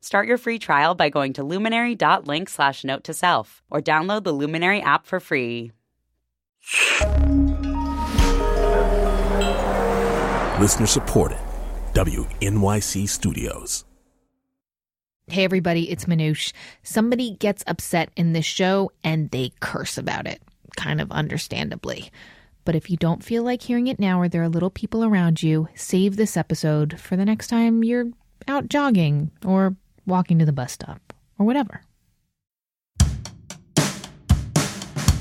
Start your free trial by going to luminary.link slash note to self or download the Luminary app for free. Listener supported. WNYC Studios. Hey everybody, it's Manoush. Somebody gets upset in this show and they curse about it, kind of understandably. But if you don't feel like hearing it now or there are little people around you, save this episode for the next time you're out jogging or walking to the bus stop or whatever.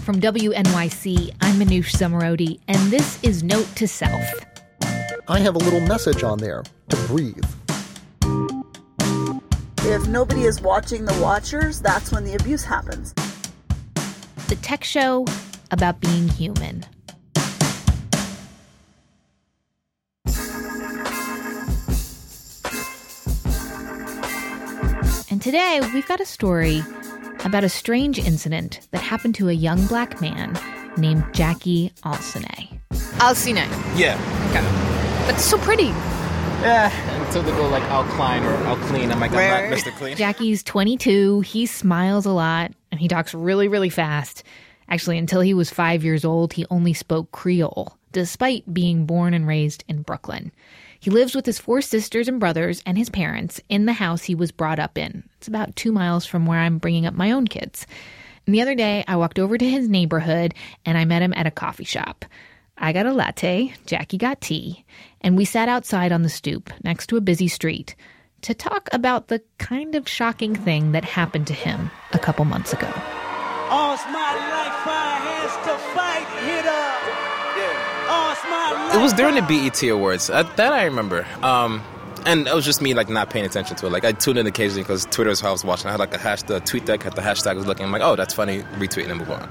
From WNYC, I'm Manoush Zomorodi, and this is Note to Self. I have a little message on there to breathe. If nobody is watching the watchers, that's when the abuse happens. The tech show about being human. Today we've got a story about a strange incident that happened to a young black man named Jacky Alciné. Alciné. Yeah, kind of. That's so pretty. Yeah, until they go like Alcline or Alclean. I'm like, I'm Right. not Mr. Clean. Jacky's 22. He smiles a lot and he talks really, really fast. Actually, until he was five years old, he only spoke Creole, despite being born and raised in Brooklyn. He lives with his four sisters and brothers and his parents in the house he was brought up in. It's about two miles from where I'm bringing up my own kids. And the other day, I walked over to his neighborhood and I met him at a coffee shop. I got a latte, Jacky got tea, and we sat outside on the stoop next to a busy street to talk about the kind of shocking thing that happened to him a couple months ago. My life It was during the BET Awards. Uh, that I remember. Um, and it was just me like not paying attention to it. Like I tuned in occasionally because Twitter is how I was watching. I had like a hashtag, TweetDeck, had the hashtag was looking. I'm like, oh, that's funny. Retweet and move on.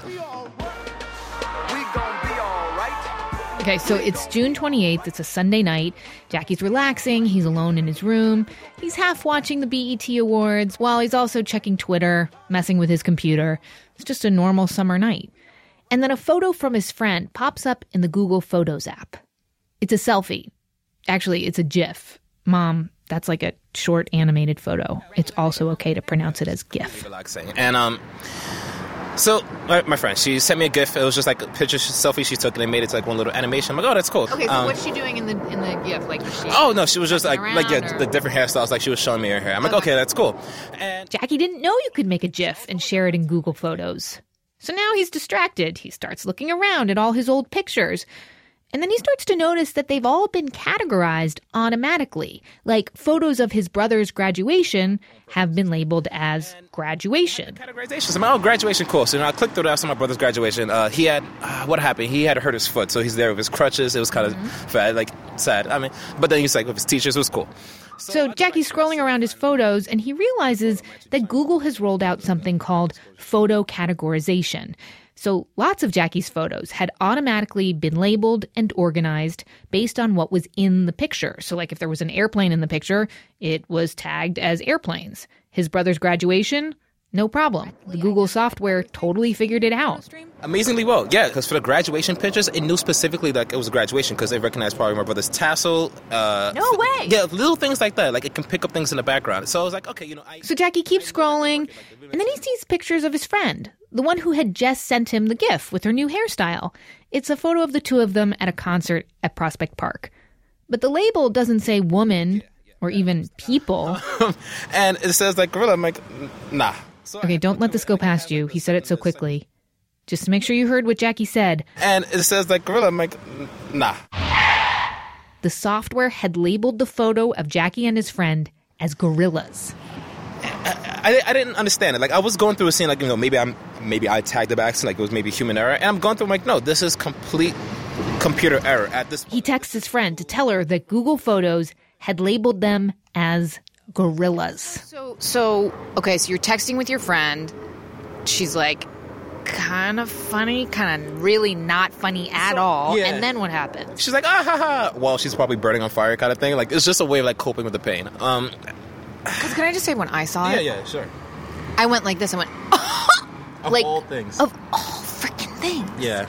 Okay, so it's June 28th. It's a Sunday night. Jacky's relaxing. He's alone in his room. He's half watching the BET Awards while he's also checking Twitter, messing with his computer. It's just a normal summer night. And then a photo from his friend pops up in the Google Photos app. It's a selfie. Actually, it's a GIF. Mom, that's like a short animated photo. It's also okay to pronounce it as GIF. relaxing. And um, so my, my friend, she sent me a GIF. It was just like a picture selfie she took, and they made it to like one little animation. I'm like, oh, that's cool. Okay, so Um, what's she doing in the in the gift? Like, she Oh no, she was just like like yeah, or- the different hairstyles. Like she was showing me her hair. I'm like, okay, that's cool. And Jacky didn't know you could make a GIF and share it in Google Photos. So now he's distracted. He starts looking around at all his old pictures. And then he starts to notice that they've all been categorized automatically. Like photos of his brother's graduation have been labeled as graduation. categorization. So I'm like, oh, graduation cool. So you know, I clicked through that. I saw my brother's graduation. Uh, he had uh, what happened? He had hurt his foot, so he's there with his crutches. It was kind of bad, like sad. I mean, but then he's like with his teachers. It was cool. So Jacky's scrolling around his photos and he realizes that Google has rolled out something called photo categorization. So lots of Jacky's photos had automatically been labeled and organized based on what was in the picture. So like if there was an airplane in the picture, it was tagged as airplanes. His brother's graduation, no problem. The Google software totally figured it out. Amazingly well, yeah. Because for the graduation pictures, it knew specifically like it was a graduation because they recognized probably my brother's tassel. Uh, No way. Yeah, little things like that. Like it can pick up things in the background. So I was like, okay, you know, I. So Jacky keeps scrolling, and then he sees pictures of his friend, the one who had just sent him the GIF with her new hairstyle. It's a photo of the two of them at a concert at Prospect Park. But the label doesn't say woman or even people. and it says like gorilla. I'm like, nah. Okay, don't let this go past you. He said it so quickly. Just to make sure you heard what Jacky said, And it says like gorilla. I'm like, nah. the software had labeled the photo of Jacky and his friend as gorillas. I, I didn't understand it. Like I was going through a scene, like you know, maybe I'm maybe I tagged it by accident, like it was maybe human error, and I'm going through. I'm like, no, this is complete computer error at this. Point. He texts his friend to tell her that Google Photos had labeled them as gorillas. So, so okay, so you're texting with your friend, she's like kind of funny, kind of really not funny at all. yeah. And then what happens? She's like, ah ha ha. While she's probably burning on fire, kind of thing. Like it's just a way of like coping with the pain. Um, 'Cause can I just say when I saw yeah, it, Yeah, yeah, sure. I went like this. I went Of like all things. of all freaking things. Yeah.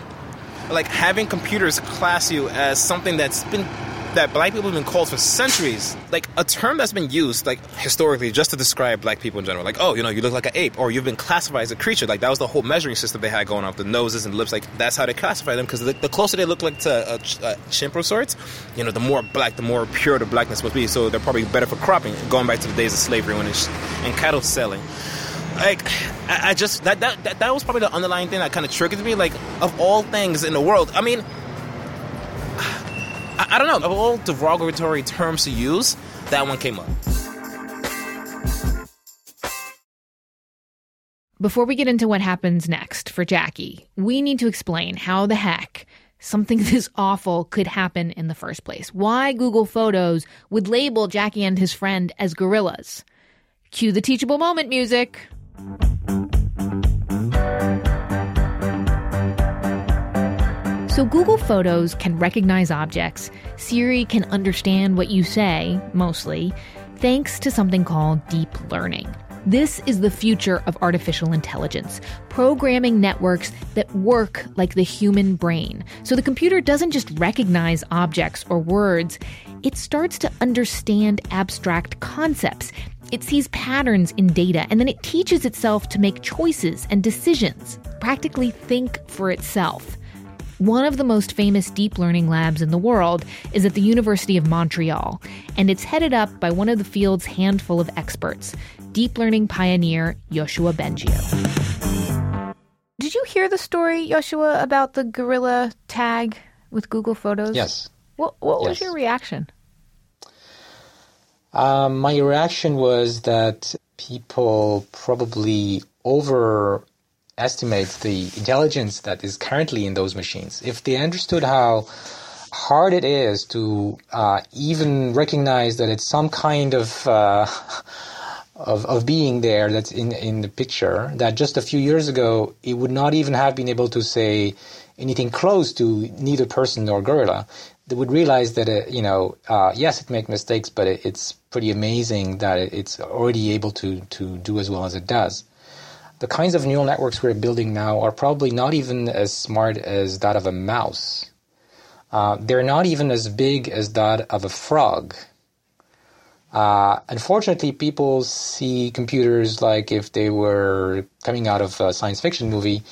Like having computers class you as something that's been that black people have been called for centuries. Like a term that's been used like historically just to describe black people in general. Like, oh, you know, you look like an ape or you've been classified as a creature. Like that was the whole measuring system they had going with the noses and lips. Like that's how they classify them because the, the closer they look like to a, a chimp of sorts, you know, the more black, the more pure the blackness must be. So they're probably better for cropping, going back to the days of slavery when it's and cattle selling like I, I just that that that was probably the underlying thing that kind of triggered me. Like of all things in the world, I mean, I, I don't know. Of all derogatory terms to use, that one came up. Before we get into what happens next for Jacky, we need to explain how the heck something this awful could happen in the first place. Why Google Photos would label Jacky and his friend as gorillas. Cue the teachable moment music. So, Google Photos can recognize objects. Siri can understand what you say, mostly, thanks to something called deep learning. This is the future of artificial intelligence, programming networks that work like the human brain. So the computer doesn't just recognize objects or words, it starts to understand abstract concepts. It sees patterns in data and then it teaches itself to make choices and decisions, practically think for itself. One of the most famous deep learning labs in the world is at the University of Montreal, and it's headed up by one of the field's handful of experts, deep learning pioneer Yoshua Bengio. Did you hear the story, Yoshua, about the gorilla tag with Google Photos? Yes. What, what was your reaction? Um, my reaction was that people probably overestimate the intelligence that is currently in those machines. If they understood how hard it is to uh, even recognize that it's some kind of uh, of, of being there that's in, in the picture, that just a few years ago it would not even have been able to say anything close to neither person nor gorilla. They would realize that, it, you know, uh, yes, it makes mistakes, but it, it's pretty amazing that it, it's already able to, to do as well as it does. The kinds of neural networks we're building now are probably not even as smart as that of a mouse. Uh, they're not even as big as that of a frog. Uh, unfortunately, people see computers like if they were coming out of a science fiction movie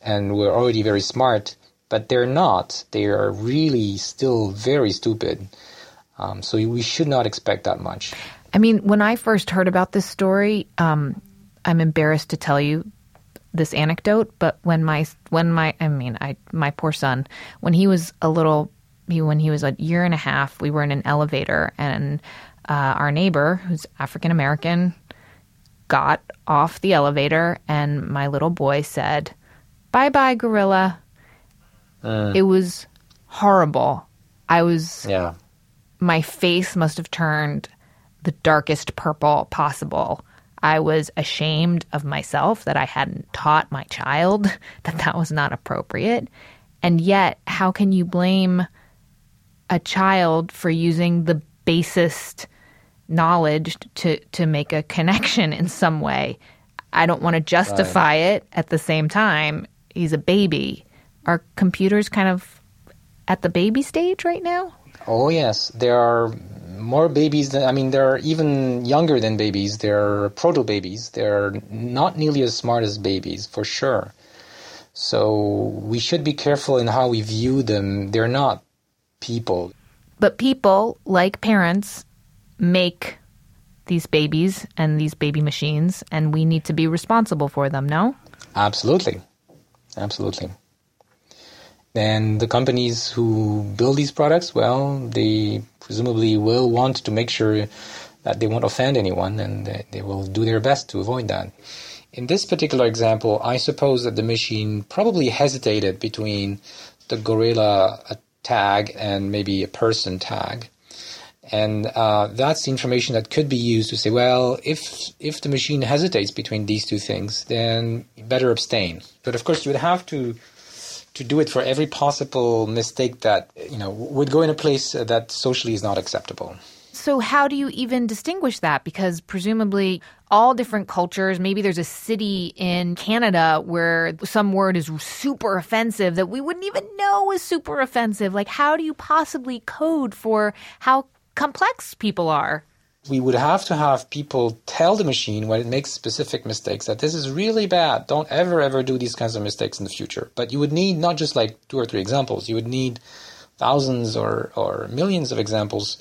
and were already very smart, but they're not. They are really still very stupid. Um, so we should not expect that much. I mean, when I first heard about this story, um, I'm embarrassed to tell you this anecdote, but when my when my I mean, I my poor son, when he was a little, he, when he was a year and a half, we were in an elevator, and uh, our neighbor, who's African American, got off the elevator, and my little boy said, "Bye, bye, gorilla." It was horrible. I was Yeah. my face must have turned the darkest purple possible. I was ashamed of myself that I hadn't taught my child that that was not appropriate. And yet, how can you blame a child for using the basest knowledge to to make a connection in some way? I don't want to justify it at the same time. He's a baby. Are computers kind of at the baby stage right now? Oh yes, there are more babies than I mean they're even younger than babies. They're proto babies. They're not nearly as smart as babies for sure. So we should be careful in how we view them. They're not people. But people, like parents, make these babies and these baby machines, and we need to be responsible for them, no? Absolutely. Absolutely. And the companies who build these products, well, they presumably will want to make sure that they won't offend anyone and they, will do their best to avoid that. In this particular example, I suppose that the machine probably hesitated between the gorilla tag and maybe a person tag. And uh, that's information that could be used to say, well, if if the machine hesitates between these two things, then better abstain. But of course, you would have to to do it for every possible mistake that you know would go in a place that socially is not acceptable. So, how do you even distinguish that? Because presumably, all different cultures, maybe there's a city in Canada where some word is super offensive that we wouldn't even know is super offensive. Like, how do you possibly code for how complex people are? We would have to have people tell the machine when it makes specific mistakes that this is really bad. Don't ever, ever do these kinds of mistakes in the future. But you would need not just like two or three examples, you would need thousands or, or millions of examples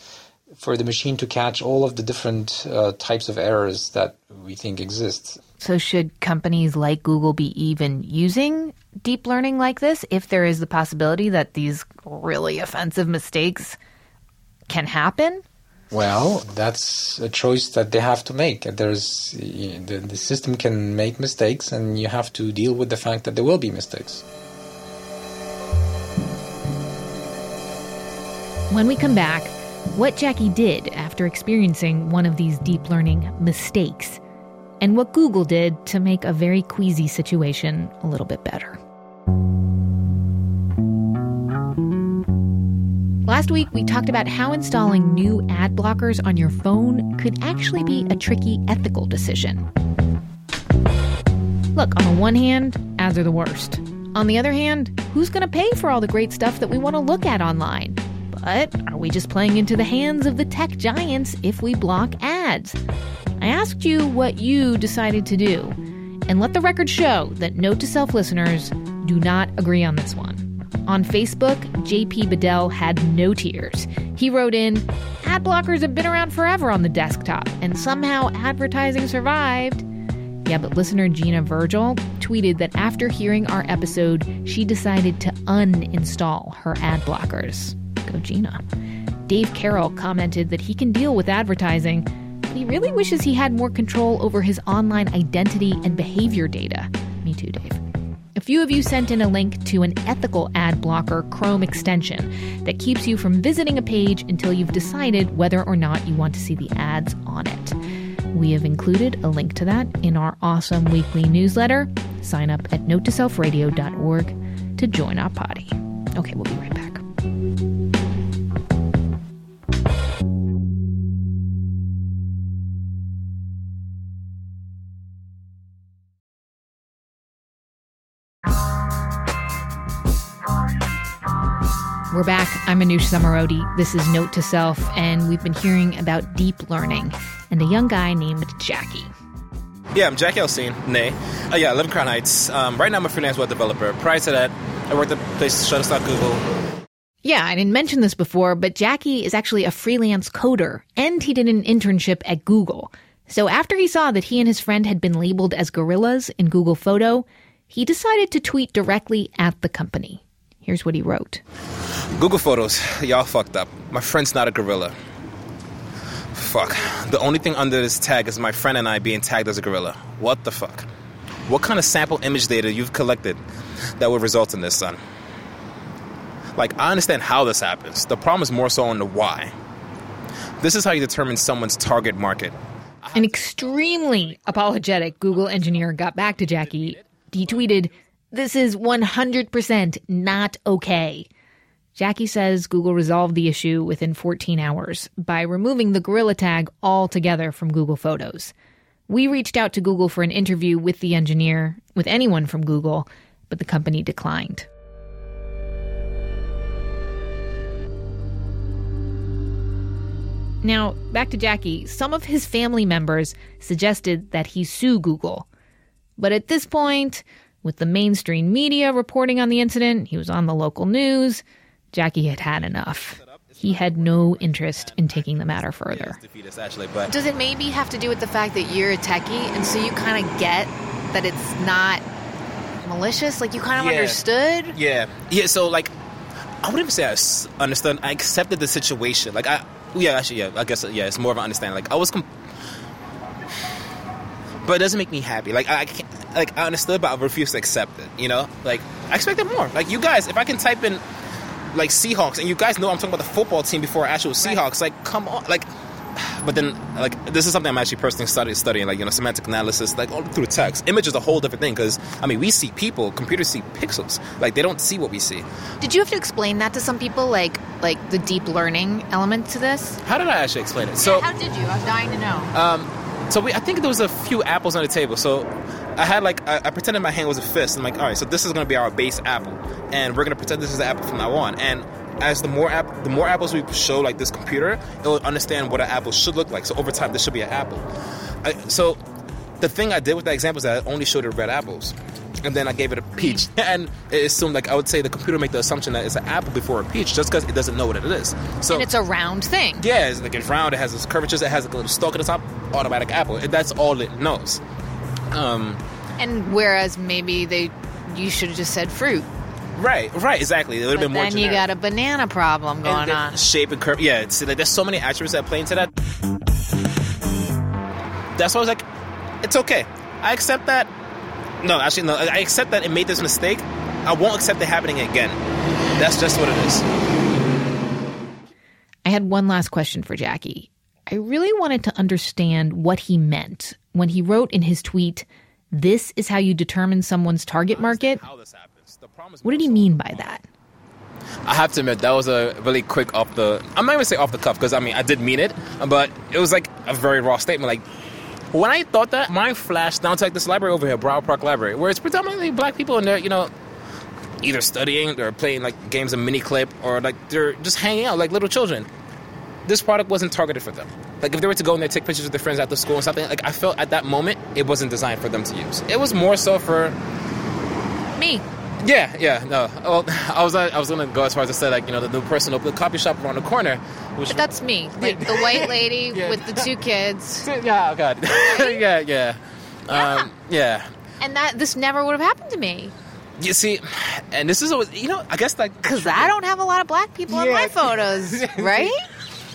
for the machine to catch all of the different uh, types of errors that we think exist. So, should companies like Google be even using deep learning like this if there is the possibility that these really offensive mistakes can happen? Well, that's a choice that they have to make. There's the, the system can make mistakes, and you have to deal with the fact that there will be mistakes. When we come back, what Jacky did after experiencing one of these deep learning mistakes, and what Google did to make a very queasy situation a little bit better. Last week, we talked about how installing new ad blockers on your phone could actually be a tricky ethical decision. Look, on the one hand, ads are the worst. On the other hand, who's going to pay for all the great stuff that we want to look at online? But are we just playing into the hands of the tech giants if we block ads? I asked you what you decided to do, and let the record show that Note to Self listeners do not agree on this one. On Facebook, JP Bedell had no tears. He wrote in, Ad blockers have been around forever on the desktop, and somehow advertising survived. Yeah, but listener Gina Virgil tweeted that after hearing our episode, she decided to uninstall her ad blockers. Go Gina. Dave Carroll commented that he can deal with advertising, but he really wishes he had more control over his online identity and behavior data. Me too, Dave. A few of you sent in a link to an ethical ad blocker Chrome extension that keeps you from visiting a page until you've decided whether or not you want to see the ads on it. We have included a link to that in our awesome weekly newsletter. Sign up at notetoselfradio.org to join our party. Okay, we'll be right back. We're back. I'm Manoush Zomorodi. This is Note to Self, and we've been hearing about deep learning and a young guy named Jacky. Yeah, I'm Jacky Alcine, nay. Uh, yeah, I live in Crown Heights. Um, right now, I'm a freelance web developer. Prior to that, I worked at places Shutterstock Google. Yeah, I didn't mention this before, but Jacky is actually a freelance coder, and he did an internship at Google. So after he saw that he and his friend had been labeled as gorillas in Google Photo, he decided to tweet directly at the company. Here's what he wrote Google Photos, y'all fucked up. My friend's not a gorilla. Fuck. The only thing under this tag is my friend and I being tagged as a gorilla. What the fuck? What kind of sample image data you've collected that would result in this, son? Like, I understand how this happens. The problem is more so on the why. This is how you determine someone's target market. An extremely apologetic Google engineer got back to Jacky. He tweeted, This is 100% not okay. Jacky says Google resolved the issue within 14 hours by removing the gorilla tag altogether from Google Photos. We reached out to Google for an interview with the engineer, with anyone from Google, but the company declined. Now, back to Jacky. Some of his family members suggested that he sue Google. But at this point, with the mainstream media reporting on the incident, he was on the local news, Jacky had had enough. He had no interest in taking the matter further. Does it maybe have to do with the fact that you're a techie and so you kind of get that it's not malicious? Like you kind of Yeah. understood? Yeah. Yeah, so, like, I wouldn't even say I understood. I accepted the situation. Like, I, yeah, actually, yeah, I guess, yeah, it's more of an understanding. Like, I was, com- but it doesn't make me happy. Like, I, I can't, like, I understood, but I refuse to accept it, you know? Like, I expected more. Like, you guys, if I can type in like Seahawks, and you guys know I'm talking about the football team before actual Seahawks. Like, come on, like. But then, like, this is something I'm actually personally studying, studying, like, you know, semantic analysis, like, all through text. Image is a whole different thing because, I mean, we see people, computers see pixels. Like, they don't see what we see. Did you have to explain that to some people, like like the deep learning element to this? How did I actually explain it? So, how did you? I'm dying to know. um, so we, I think there was a few apples on the table. So I had like I, I pretended my hand was a fist. I'm like, all right, so this is going to be our base apple, and we're going to pretend this is the apple from now on. And as the more app, the more apples we show like this computer, it will understand what an apple should look like. So over time, this should be an apple. I, so the thing I did with that example is that I only showed it red apples. And then I gave it a peach, and it assumed like I would say the computer make the assumption that it's an apple before a peach, just because it doesn't know what it is. So and it's a round thing. yeah, it's like it's round. It has its curvatures. It has a little stalk at the top. Automatic apple. That's all it knows. Um, And whereas maybe they, you should have just said fruit. right, right, exactly. It would have been more. then you got a banana problem going the on. Shape and curve. Yeah, it's, like, there's so many attributes that play into that. That's why I was like, it's okay. I accept that. No, actually, no. I accept that it made this mistake. I won't accept it happening again. That's just what it is. I had one last question for Jacky. I really wanted to understand what he meant when he wrote in his tweet, This is how you determine someone's target market. How this happens. The problem is What did he mean by that? I have to admit that was a really quick off the. I'm not even say off the cuff because I mean I did mean it, but it was like a very raw statement. Like when I thought that, my flashed down to like this library over here, Brower Park Library, where it's predominantly black people and they're you know either studying or playing like games of Miniclip or like they're just hanging out like little children. This product wasn't targeted for them. Like if they were to go in there take pictures with their friends after school and something, like I felt at that moment it wasn't designed for them to use. It was more so for Me. yeah, yeah, no. Well, I was I was gonna go as far as to say like you know the new person opened a coffee shop around the corner, which But that's me. Like the white lady Yeah. with the two kids. yeah, oh god, yeah, yeah, um, yeah. And that this never would have happened to me. You see, and this is always you know I guess like Because I don't have a lot of black people in my photos, right?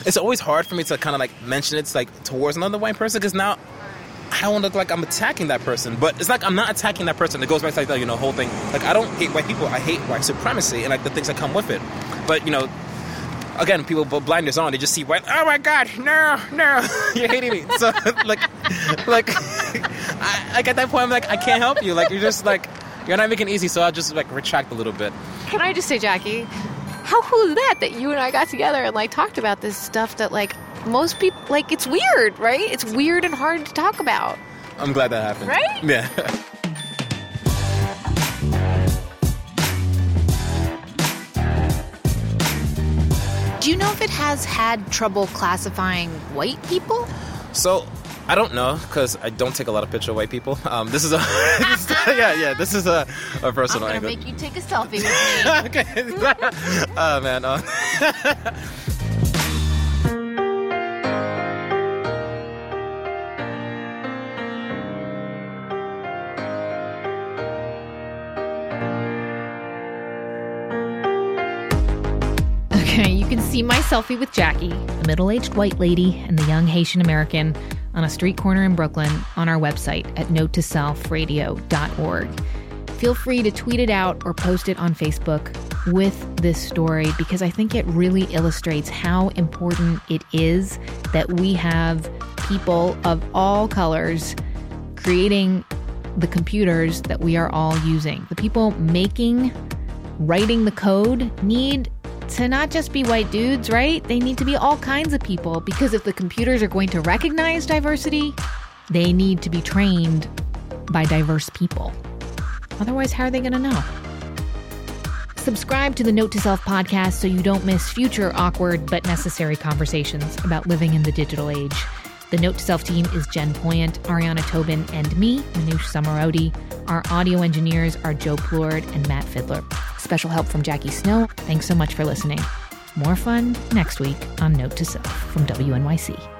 It's always hard for me to kind of like mention it's like towards another white person because now I don't look like I'm attacking that person, but it's like I'm not attacking that person. It goes back to like the you know whole thing. Like I don't hate white people. I hate white supremacy and like the things that come with it. But you know, again, people put blinders on. They just see white. Oh my god, no, no, you're hating me. So like, like, I, like at that point, I'm like, I can't help you. Like you're just like you're not making it easy. So I'll just like retract a little bit. Can I just say, Jacky, how cool is that that you and I got together and like talked about this stuff that like most people like it's weird, right? It's weird and hard to talk about. I'm glad that happened. Right? Yeah. Do you know if it has had trouble classifying white people? So I don't know because I don't take a lot of pictures of white people. Um, this is a yeah yeah this is a, a I'm personal gonna angle. make you take a selfie with me. okay. oh man. Uh, Okay, you can see my selfie with Jacky, the middle aged white lady, and the young Haitian American on a street corner in Brooklyn on our website at notetoselfradio.org. Feel free to tweet it out or post it on Facebook with this story because I think it really illustrates how important it is that we have people of all colors creating the computers that we are all using. The people making writing the code need to not just be white dudes, right? They need to be all kinds of people because if the computers are going to recognize diversity, they need to be trained by diverse people. Otherwise, how are they going to know? Subscribe to the Note to Self podcast so you don't miss future awkward but necessary conversations about living in the digital age. The Note to Self team is Jen Poyant, Ariana Tobin, and me, Manoush Zomorodi. Our audio engineers are Joe Plourde and Matt Fiddler. Special help from Jackie Snow. Thanks so much for listening. More fun next week on Note to Self from WNYC.